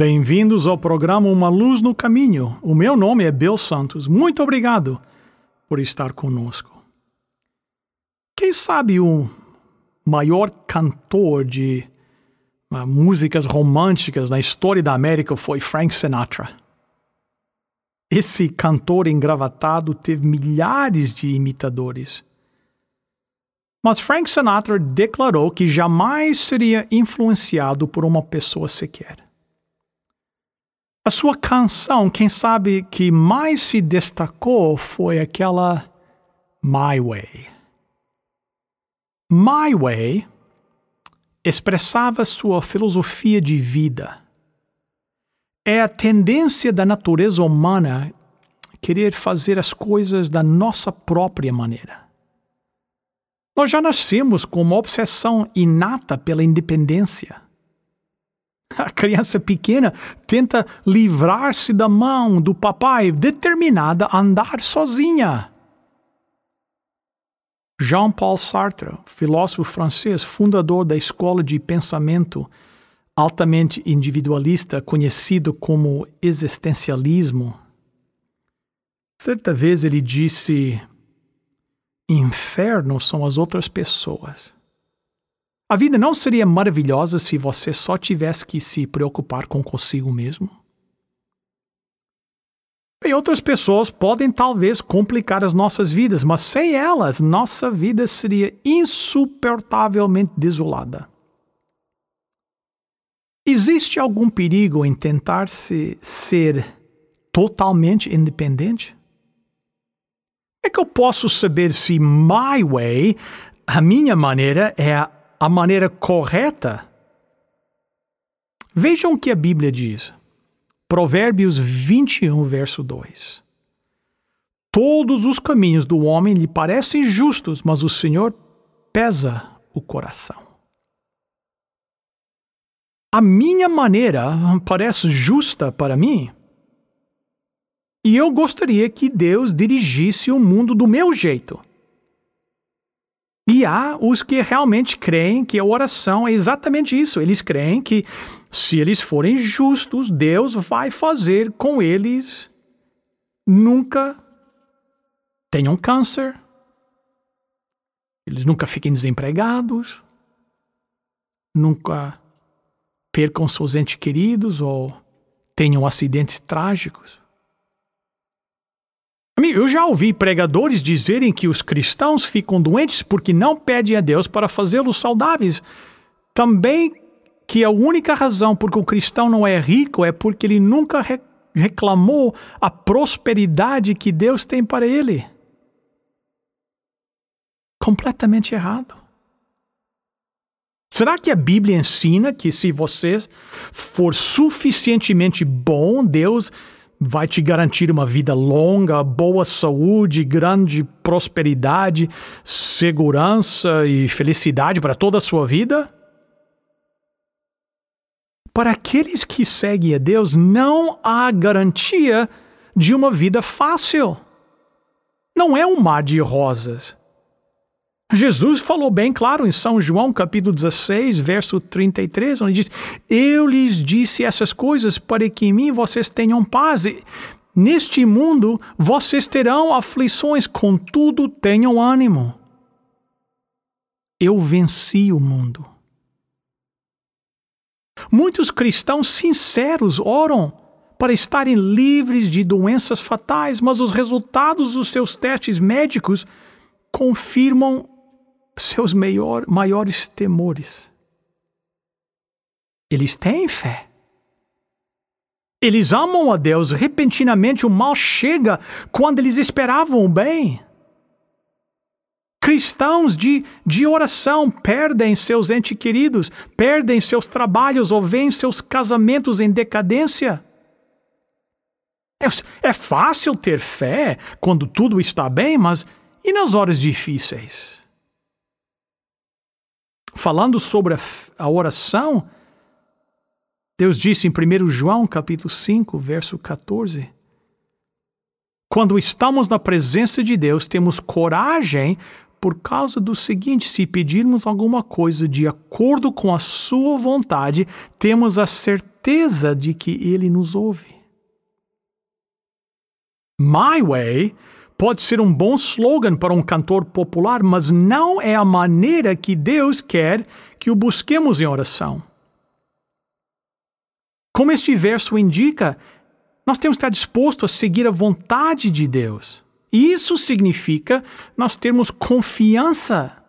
Bem-vindos ao programa Uma Luz no Caminho. O meu nome é Bill Santos. Muito obrigado por estar conosco. Quem sabe o maior cantor de uh, músicas românticas na história da América foi Frank Sinatra? Esse cantor engravatado teve milhares de imitadores. Mas Frank Sinatra declarou que jamais seria influenciado por uma pessoa sequer. A sua canção, quem sabe que mais se destacou foi aquela My Way. My Way expressava sua filosofia de vida. É a tendência da natureza humana querer fazer as coisas da nossa própria maneira. Nós já nascemos com uma obsessão inata pela independência. A criança pequena tenta livrar-se da mão do papai, determinada a andar sozinha. Jean-Paul Sartre, filósofo francês, fundador da escola de pensamento altamente individualista conhecido como existencialismo, certa vez ele disse: Inferno são as outras pessoas. A vida não seria maravilhosa se você só tivesse que se preocupar com consigo mesmo? Bem, outras pessoas podem talvez complicar as nossas vidas, mas sem elas, nossa vida seria insuportavelmente desolada. Existe algum perigo em tentar -se ser totalmente independente? É que eu posso saber se my way, a minha maneira, é a a maneira correta, vejam o que a Bíblia diz. Provérbios 21, verso 2. Todos os caminhos do homem lhe parecem justos, mas o Senhor pesa o coração. A minha maneira parece justa para mim. E eu gostaria que Deus dirigisse o mundo do meu jeito. E há os que realmente creem que a oração é exatamente isso. Eles creem que se eles forem justos, Deus vai fazer com eles nunca tenham câncer, eles nunca fiquem desempregados, nunca percam seus entes queridos ou tenham acidentes trágicos. Eu já ouvi pregadores dizerem que os cristãos ficam doentes porque não pedem a Deus para fazê-los saudáveis. Também que a única razão porque o cristão não é rico é porque ele nunca re reclamou a prosperidade que Deus tem para ele. Completamente errado. Será que a Bíblia ensina que se você for suficientemente bom, Deus vai te garantir uma vida longa, boa saúde, grande prosperidade, segurança e felicidade para toda a sua vida? Para aqueles que seguem a Deus, não há garantia de uma vida fácil. Não é um mar de rosas. Jesus falou bem claro em São João, capítulo 16, verso 33, onde diz: Eu lhes disse essas coisas para que em mim vocês tenham paz. Neste mundo vocês terão aflições, contudo tenham ânimo. Eu venci o mundo. Muitos cristãos sinceros oram para estarem livres de doenças fatais, mas os resultados dos seus testes médicos confirmam seus maior, maiores temores. Eles têm fé. Eles amam a Deus. Repentinamente o mal chega quando eles esperavam o bem. Cristãos de, de oração perdem seus entes queridos, perdem seus trabalhos ou veem seus casamentos em decadência. É, é fácil ter fé quando tudo está bem, mas e nas horas difíceis? Falando sobre a, oração, Deus disse em 1 João capítulo 5, verso 14: Quando estamos na presença de Deus, temos coragem por causa do seguinte: se pedirmos alguma coisa de acordo com a Sua vontade, temos a certeza de que Ele nos ouve. My Way pode ser um bom slogan para um cantor popular, mas não é a maneira que Deus quer que o busquemos em oração. Como este verso indica, nós temos que estar disposto a seguir a vontade de Deus. Isso significa nós termos confiança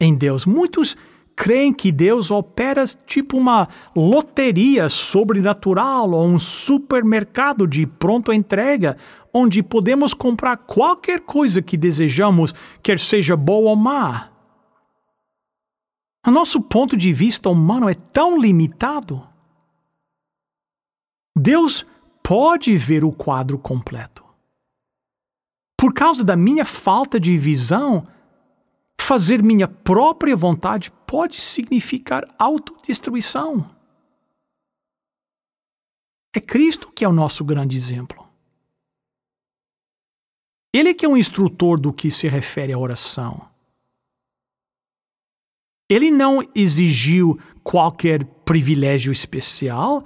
em Deus. Muitos creem que Deus opera tipo uma loteria sobrenatural ou um supermercado de pronta entrega, onde podemos comprar qualquer coisa que desejamos, quer seja boa ou má. O nosso ponto de vista humano é tão limitado. Deus pode ver o quadro completo. Por causa da minha falta de visão, fazer minha própria vontade pode significar autodestruição. É Cristo que é o nosso grande exemplo. Ele que é um instrutor do que se refere à oração. Ele não exigiu qualquer privilégio especial.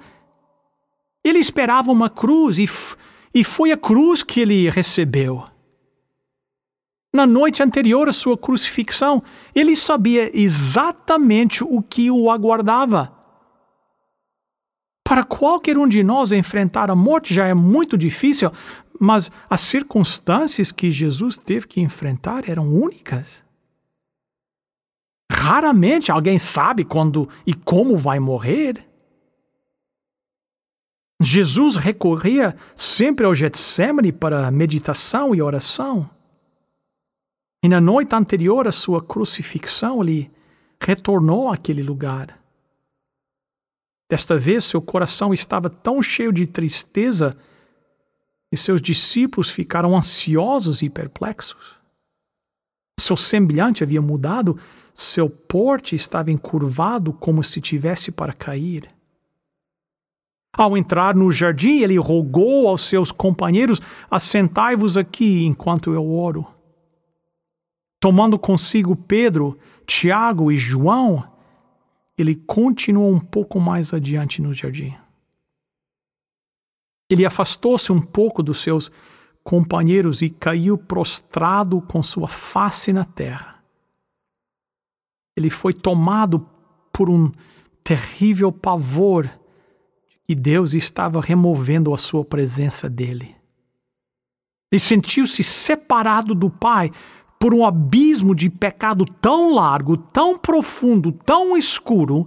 Ele esperava uma cruz e, e foi a cruz que ele recebeu. Na noite anterior à sua crucifixão, ele sabia exatamente o que o aguardava. Para qualquer um de nós enfrentar a morte já é muito difícil, mas as circunstâncias que Jesus teve que enfrentar eram únicas. Raramente alguém sabe quando e como vai morrer. Jesus recorria sempre ao Getsemane para meditação e oração. E na noite anterior à sua crucifixão, ele retornou àquele lugar. Desta vez, seu coração estava tão cheio de tristeza e seus discípulos ficaram ansiosos e perplexos. Seu semblante havia mudado, seu porte estava encurvado como se tivesse para cair. Ao entrar no jardim, ele rogou aos seus companheiros: Assentai-vos aqui enquanto eu oro. Tomando consigo Pedro, Tiago e João, ele continuou um pouco mais adiante no jardim. Ele afastou-se um pouco dos seus companheiros e caiu prostrado com sua face na terra. Ele foi tomado por um terrível pavor de que Deus estava removendo a sua presença dele. Ele sentiu-se separado do Pai por um abismo de pecado tão largo, tão profundo, tão escuro,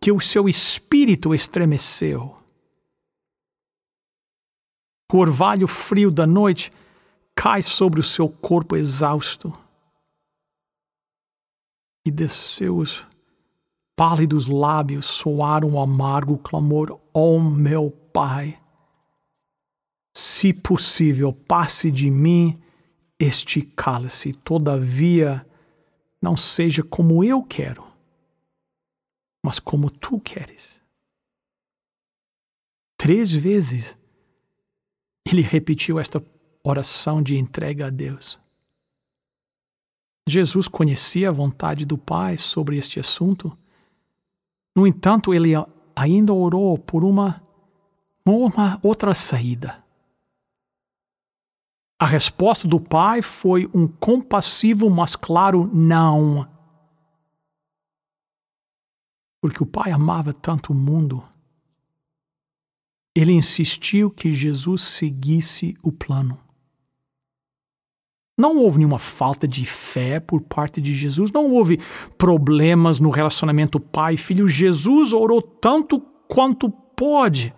que o seu espírito estremeceu. O orvalho frio da noite cai sobre o seu corpo exausto. E de seus pálidos lábios soaram um amargo clamor: Oh, meu Pai, se possível, passe de mim este cálice, todavia, não seja como eu quero, mas como tu queres. Três vezes ele repetiu esta oração de entrega a Deus. Jesus conhecia a vontade do Pai sobre este assunto. No entanto, ele ainda orou por uma, uma outra saída. A resposta do pai foi um compassivo, mas claro não. Porque o pai amava tanto o mundo. Ele insistiu que Jesus seguisse o plano. Não houve nenhuma falta de fé por parte de Jesus, não houve problemas no relacionamento pai-filho. Jesus orou tanto quanto pode.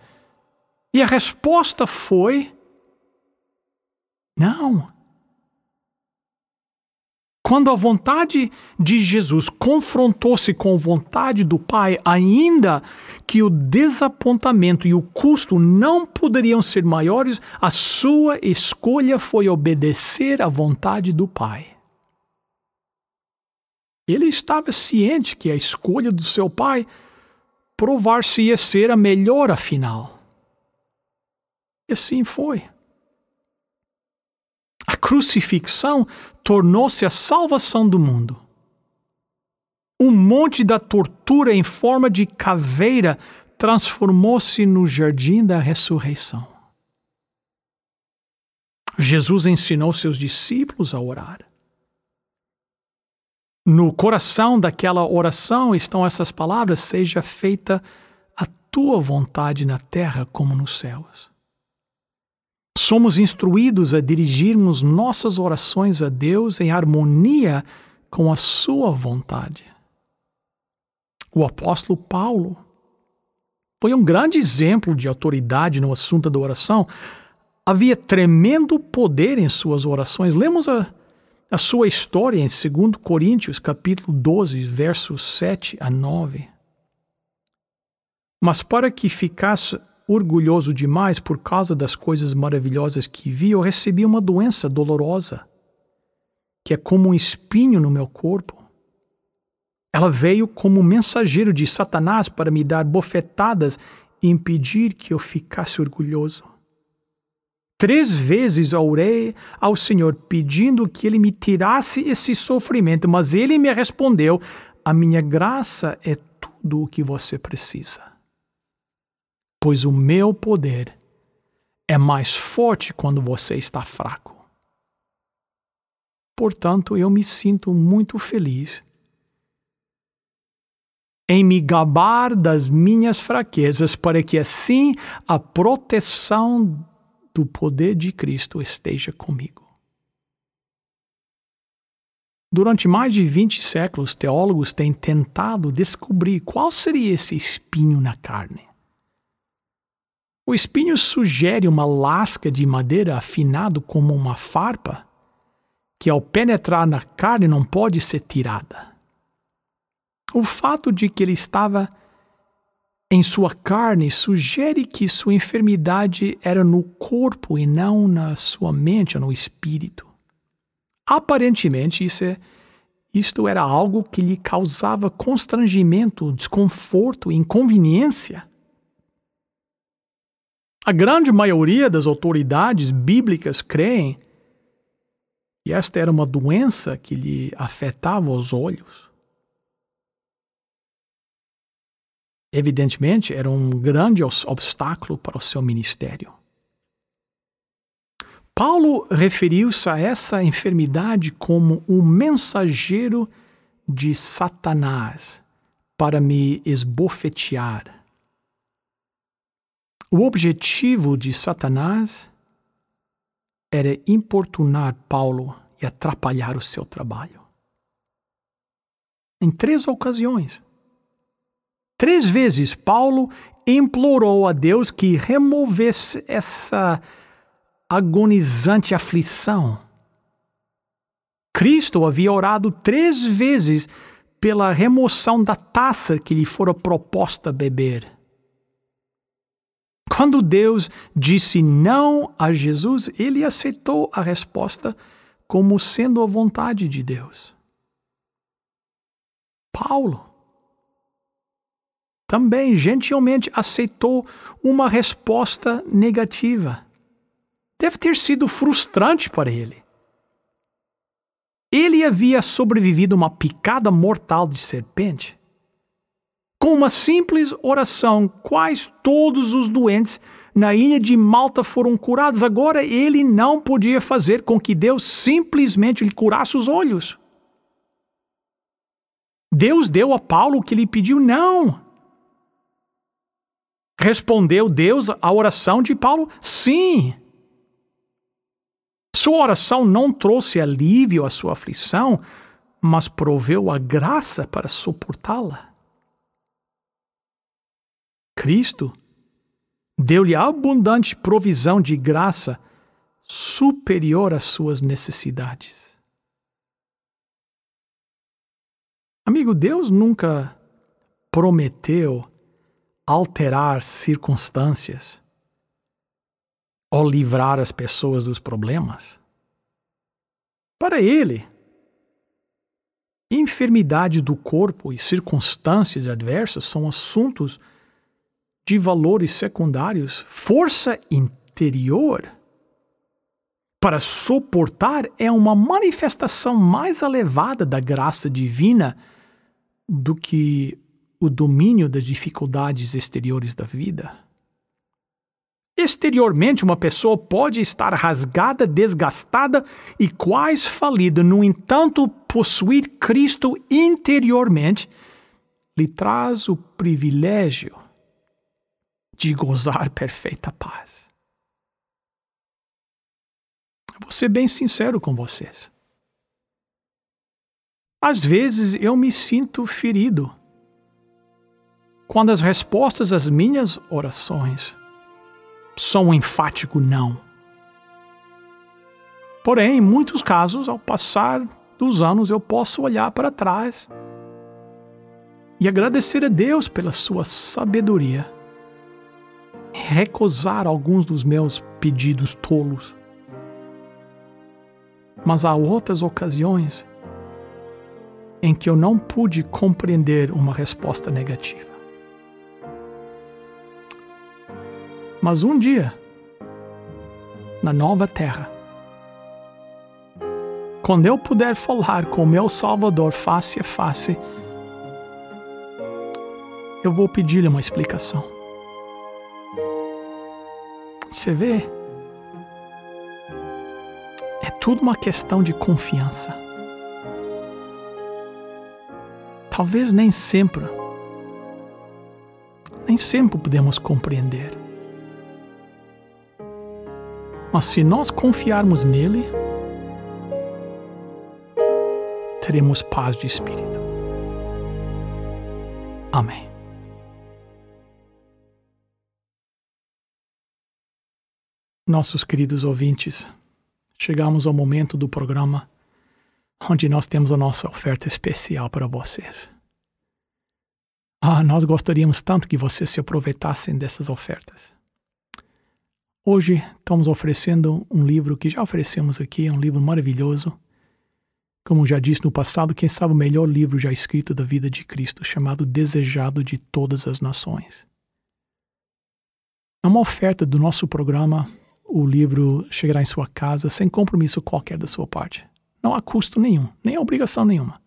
E a resposta foi não. Quando a vontade de Jesus confrontou-se com a vontade do Pai, ainda que o desapontamento e o custo não poderiam ser maiores, a sua escolha foi obedecer à vontade do Pai. Ele estava ciente que a escolha do seu pai provar-se-ia ser a melhor afinal. E assim foi. A crucifixão tornou-se a salvação do mundo. O monte da tortura em forma de caveira transformou-se no jardim da ressurreição. Jesus ensinou seus discípulos a orar. No coração daquela oração estão essas palavras: Seja feita a tua vontade na terra como nos céus. Somos instruídos a dirigirmos nossas orações a Deus em harmonia com a Sua vontade. O apóstolo Paulo foi um grande exemplo de autoridade no assunto da oração. Havia tremendo poder em suas orações. Lemos a a sua história em 2 Coríntios, capítulo 12, versos 7 a 9. Mas para que ficasse orgulhoso demais por causa das coisas maravilhosas que vi, eu recebi uma doença dolorosa, que é como um espinho no meu corpo. Ela veio como mensageiro de Satanás para me dar bofetadas e impedir que eu ficasse orgulhoso. Três vezes orei ao Senhor pedindo que Ele me tirasse esse sofrimento, mas Ele me respondeu: A minha graça é tudo o que você precisa. Pois o meu poder é mais forte quando você está fraco. Portanto, eu me sinto muito feliz em me gabar das minhas fraquezas, para que assim a proteção do poder de Cristo esteja comigo. Durante mais de 20 séculos, teólogos têm tentado descobrir qual seria esse espinho na carne. O espinho sugere uma lasca de madeira afinado como uma farpa, que ao penetrar na carne não pode ser tirada. O fato de que ele estava em sua carne sugere que sua enfermidade era no corpo e não na sua mente ou no espírito. Aparentemente, isso é, isto era algo que lhe causava constrangimento, desconforto inconveniência. A grande maioria das autoridades bíblicas creem que esta era uma doença que lhe afetava os olhos. evidentemente, era um grande obstáculo para o seu ministério. Paulo referiu-se a essa enfermidade como um mensageiro de Satanás para me esbofetear. O objetivo de Satanás era importunar Paulo e atrapalhar o seu trabalho. Em três ocasiões, Três vezes Paulo implorou a Deus que removesse essa agonizante aflição. Cristo havia orado três vezes pela remoção da taça que lhe fora proposta beber. Quando Deus disse não a Jesus, ele aceitou a resposta como sendo a vontade de Deus. Paulo também gentilmente aceitou uma resposta negativa. Deve ter sido frustrante para ele. Ele havia sobrevivido a uma picada mortal de serpente. Com uma simples oração, quais todos os doentes na ilha de Malta foram curados. Agora ele não podia fazer com que Deus simplesmente lhe curasse os olhos. Deus deu a Paulo o que ele pediu? Não. Respondeu Deus à oração de Paulo? Sim. Sua oração não trouxe alívio à sua aflição, mas proveu a graça para suportá-la. Cristo deu-lhe abundante provisão de graça superior às suas necessidades. Amigo, Deus nunca prometeu alterar circunstâncias ou livrar as pessoas dos problemas. Para Ele, enfermidade do corpo e circunstâncias adversas são assuntos de valores secundários. Força interior para suportar é uma manifestação mais elevada da graça divina do que o domínio das dificuldades exteriores da vida. Exteriormente, uma pessoa pode estar rasgada, desgastada e quase falida, no entanto, possuir Cristo interiormente lhe traz o privilégio de gozar perfeita paz. Vou ser bem sincero com vocês. Às vezes eu me sinto ferido quando as respostas às minhas orações são um enfático não. Porém, em muitos casos, ao passar dos anos, eu posso olhar para trás e agradecer a Deus pela sua sabedoria, recusar alguns dos meus pedidos tolos mas há outras ocasiões em que eu não pude compreender uma resposta negativa. Mas um dia, na nova terra, quando eu puder falar com meu Salvador face a face, eu vou pedir-lhe uma explicação. Você vê? tudo uma questão de confiança. Talvez nem sempre, nem sempre podemos compreender. Mas se nós confiarmos nele, teremos paz de espírito. Amém. Nossos queridos ouvintes, chegamos ao momento do programa onde nós temos a nossa oferta especial para vocês. Ah, nós gostaríamos tanto que vocês se aproveitassem dessas ofertas. Hoje estamos oferecendo um livro que já oferecemos aqui, é um livro maravilhoso. Como já disse no passado, quem sabe o melhor livro já escrito da vida de Cristo, chamado Desejado de Todas as Nações. É uma oferta do nosso programa o livro chegará em sua casa sem compromisso qualquer da sua parte. Não há custo nenhum, nem obrigação nenhuma.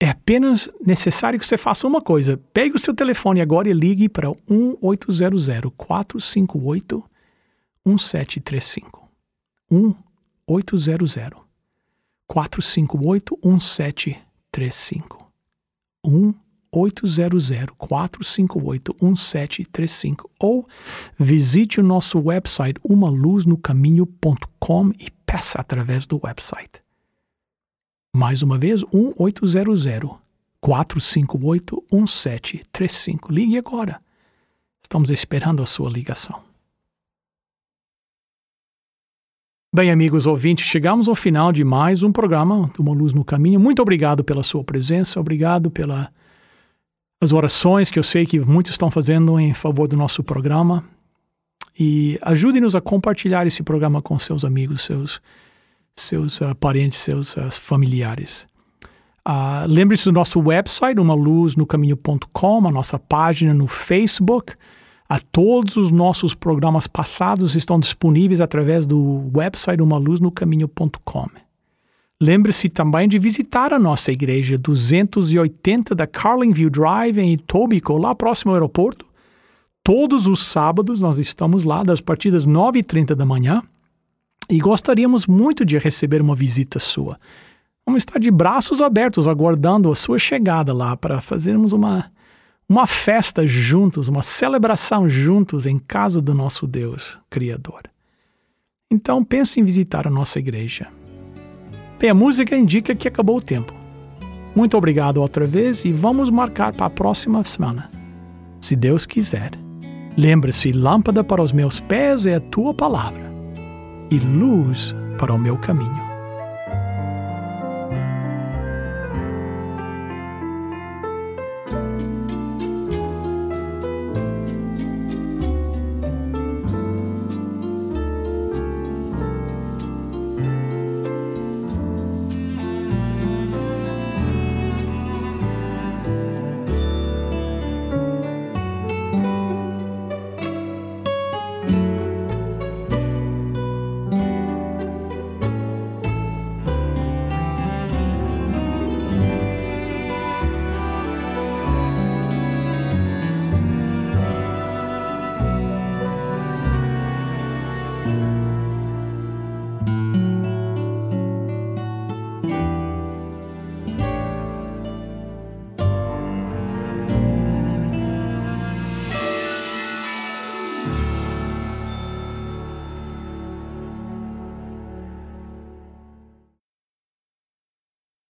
É apenas necessário que você faça uma coisa. Pegue o seu telefone agora e ligue para 1800 458 1735. 1800 458 1735. 1 800-458-1735 ou visite o nosso website umaluznocaminho.com e peça através do website. Mais uma vez, 1-800-458-1735. Ligue agora. Estamos esperando a sua ligação. Bem, amigos ouvintes, chegamos ao final de mais um programa Uma Luz no Caminho. Muito obrigado pela sua presença, obrigado pela as orações que eu sei que muitos estão fazendo em favor do nosso programa. E ajude-nos a compartilhar esse programa com seus amigos, seus, seus uh, parentes, seus uh, familiares. Uh, Lembre-se do nosso website, umaluznocaminho.com, a nossa página no Facebook. A todos os nossos programas passados estão disponíveis através do website umaluznocaminho.com. Lembre-se também de visitar a nossa igreja 280 da Carlingview Drive em Etobicoke, lá próximo ao aeroporto. Todos os sábados nós estamos lá, das partidas 9h30 da manhã, e gostaríamos muito de receber uma visita sua. Vamos estar de braços abertos aguardando a sua chegada lá para fazermos uma, uma festa juntos, uma celebração juntos em casa do nosso Deus Criador. Então pense em visitar a nossa igreja. Bem, a música indica que acabou o tempo. Muito obrigado outra vez e vamos marcar para a próxima semana. Se Deus quiser. Lembre-se: lâmpada para os meus pés é a tua palavra e luz para o meu caminho.